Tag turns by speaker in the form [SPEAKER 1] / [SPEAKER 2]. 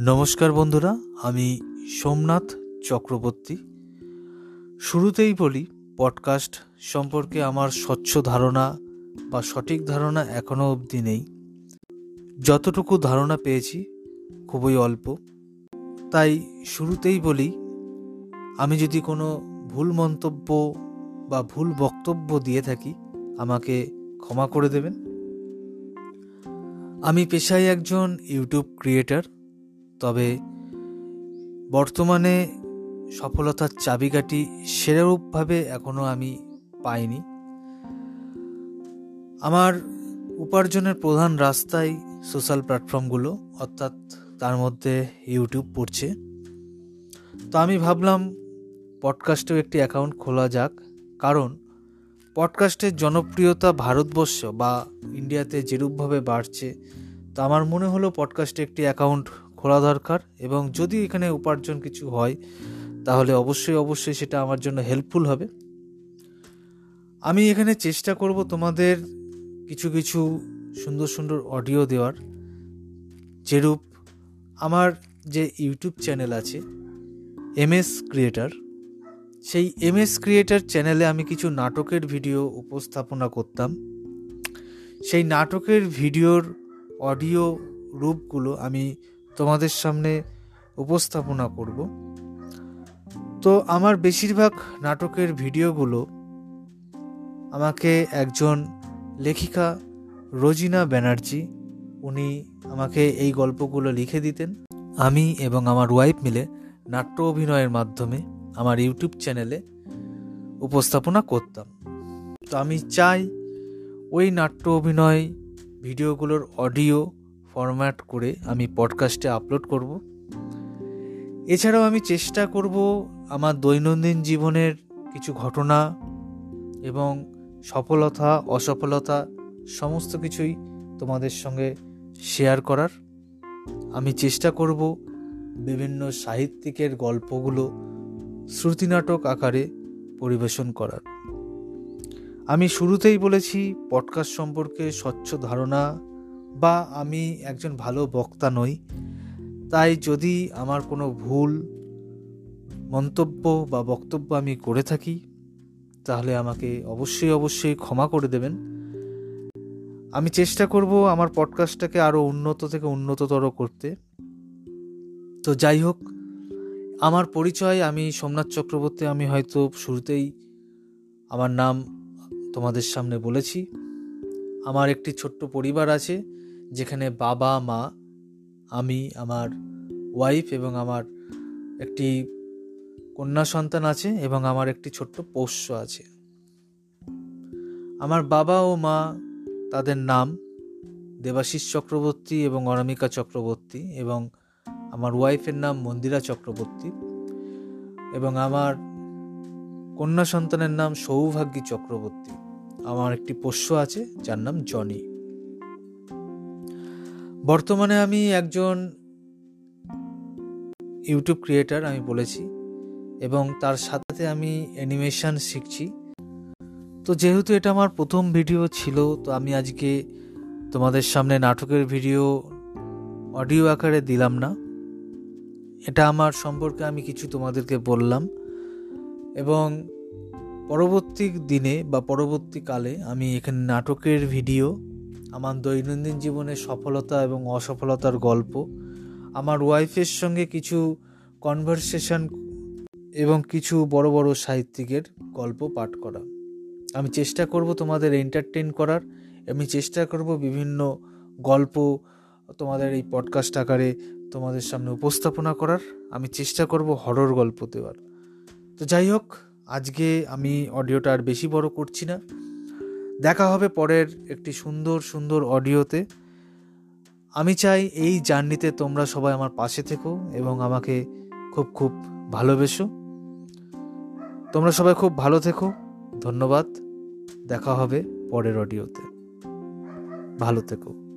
[SPEAKER 1] নমস্কার বন্ধুরা, আমি সোমনাথ চক্রবর্তী। শুরুতেই বলি পডকাস্ট সম্পর্কে আমার স্বচ্ছ ধারণা বা সঠিক ধারণা এখনও অবধি নেই। যতটুকু ধারণা পেয়েছি, খুবই অল্প। তাই শুরুতেই বলি, আমি যদি কোনো ভুল মন্তব্য বা ভুল বক্তব্য দিয়ে থাকি, আমাকে ক্ষমা করে দেবেন। আমি পেশায় একজন ইউটিউব ক্রিয়েটার। তবে বর্তমানে সফলতার চাবিকাঠি সেরূপভাবে এখনও আমি পাইনি। আমার উপার্জনের প্রধান রাস্তাই সোশ্যাল প্ল্যাটফর্মগুলো, অর্থাৎ তার মধ্যে ইউটিউব পড়ছে। তো আমি ভাবলাম, পডকাস্টেও একটি অ্যাকাউন্ট খোলা যাক। কারণ, পডকাস্টের জনপ্রিয়তা ভারতবর্ষ বা ইন্ডিয়াতে যেরূপভাবে বাড়ছে, তো আমার মনে হলো পডকাস্টে একটি অ্যাকাউন্ট খোলা দরকার এবং যদি এখানে উপার্জন কিছু হয়, তাহলে অবশ্যই অবশ্যই সেটা আমার জন্য হেল্পফুল হবে। আমি এখানে চেষ্টা করব তোমাদের কিছু কিছু সুন্দর সুন্দর অডিও দেওয়ার। যেরূপ আমার যে ইউটিউব চ্যানেল আছে এম এস ক্রিয়েটার, সেই এম এস ক্রিয়েটার চ্যানেলে আমি কিছু নাটকের ভিডিও উপস্থাপনা করতাম। সেই নাটকের ভিডিওর অডিও রূপগুলো আমি তোমাদের সামনে উপস্থাপনা করব। তো আমার বেশিরভাগ নাটকের ভিডিওগুলো আমাকে একজন লেখিকা রোজিনা ব্যানার্জি, উনি আমাকে এই গল্পগুলো লিখে দিতেন। আমি এবং আমার ওয়াইফ মিলে নাট্য অভিনয়ের মাধ্যমে আমার ইউটিউব চ্যানেলে উপস্থাপনা করতাম। তো আমি চাই ওই নাট্য অভিনয় ভিডিওগুলোর অডিও ফরম্যাট করে আমি পডকাস্টে আপলোড করব। এছাড়াও আমি চেষ্টা করব আমার দৈনন্দিন জীবনের কিছু ঘটনা এবং সফলতা, অসফলতা সমস্ত কিছুই তোমাদের সঙ্গে শেয়ার করার। আমি চেষ্টা করব বিভিন্ন সাহিত্যিকের গল্পগুলো শ্রুতিনাটক আকারে পরিবেশন করার। আমি শুরুতেই বলেছি পডকাস্ট সম্পর্কে স্বচ্ছ ধারণা বা আমি একজন ভালো বক্তা নই, তাই যদি আমার কোনো ভুল মন্তব্য বা বক্তব্য আমি করে থাকি, তাহলে আমাকে অবশ্যই অবশ্যই ক্ষমা করে দেবেন। আমি চেষ্টা করব আমার পডকাস্টটাকে আরও উন্নত থেকে উন্নততর করতে। তো যাই হোক, আমার পরিচয় আমি সোমনাথ চক্রবর্তী, আমি হয়তো শুরুতেই আমার নাম তোমাদের সামনে বলেছি। আমার একটি ছোট্ট পরিবার আছে যেখানে বাবা, মা, আমি, আমার ওয়াইফ এবং আমার একটি কন্যা সন্তান আছে এবং আমার একটি ছোট্ট পোষ্য আছে। আমার বাবা ও মা, তাদের নাম দেবাশিস চক্রবর্তী এবং অনামিকা চক্রবর্তী এবং আমার ওয়াইফের নাম মন্দিরা চক্রবর্তী এবং আমার কন্যা সন্তানের নাম সৌভাগ্যী চক্রবর্তী। আমার একটি পোষ্য আছে, যার নাম জনি। বর্তমানে আমি একজন ইউটিউব ক্রিয়েটার, আমি বলেছি, এবং তার সাথে আমি অ্যানিমেশন শিখছি। তো যেহেতু এটা আমার প্রথম ভিডিও ছিল, তো আমি আজকে তোমাদের সামনে নাটকের ভিডিও অডিও আকারে দিলাম না। এটা আমার সম্পর্কে আমি কিছু তোমাদেরকে বললাম। এবং পরবর্তী দিনে বা পরবর্তীকালে আমি এখানে নাটকের ভিডিও আমার দৈনন্দিন জীবনের সফলতা এবং অসফলতার গল্প, আমার ওয়াইফের সঙ্গে কিছু কনভারসেশন এবং কিছু বড় বড় সাহিত্যিকের গল্প পাঠ করা। আমি চেষ্টা করব তোমাদের এন্টারটেন করার, আমি চেষ্টা করব বিভিন্ন গল্প তোমাদের এই পডকাস্ট আকারে তোমাদের সামনে উপস্থাপনা করার, আমি চেষ্টা করব হরর গল্প দেওয়ার। তো যাই হোক, আজকে আমি অডিওটা আর বেশি বড় করছি না। দেখা হবে পরের একটি সুন্দর সুন্দর অডিওতে। আমি চাই এই জার্নিতে তোমরা সবাই আমার পাশে থেকো এবং আমাকে খুব খুব ভালোবেসো। তোমরা সবাই খুব ভালো থেকো। ধন্যবাদ। দেখা হবে পরের অডিওতে। ভালো থেকো।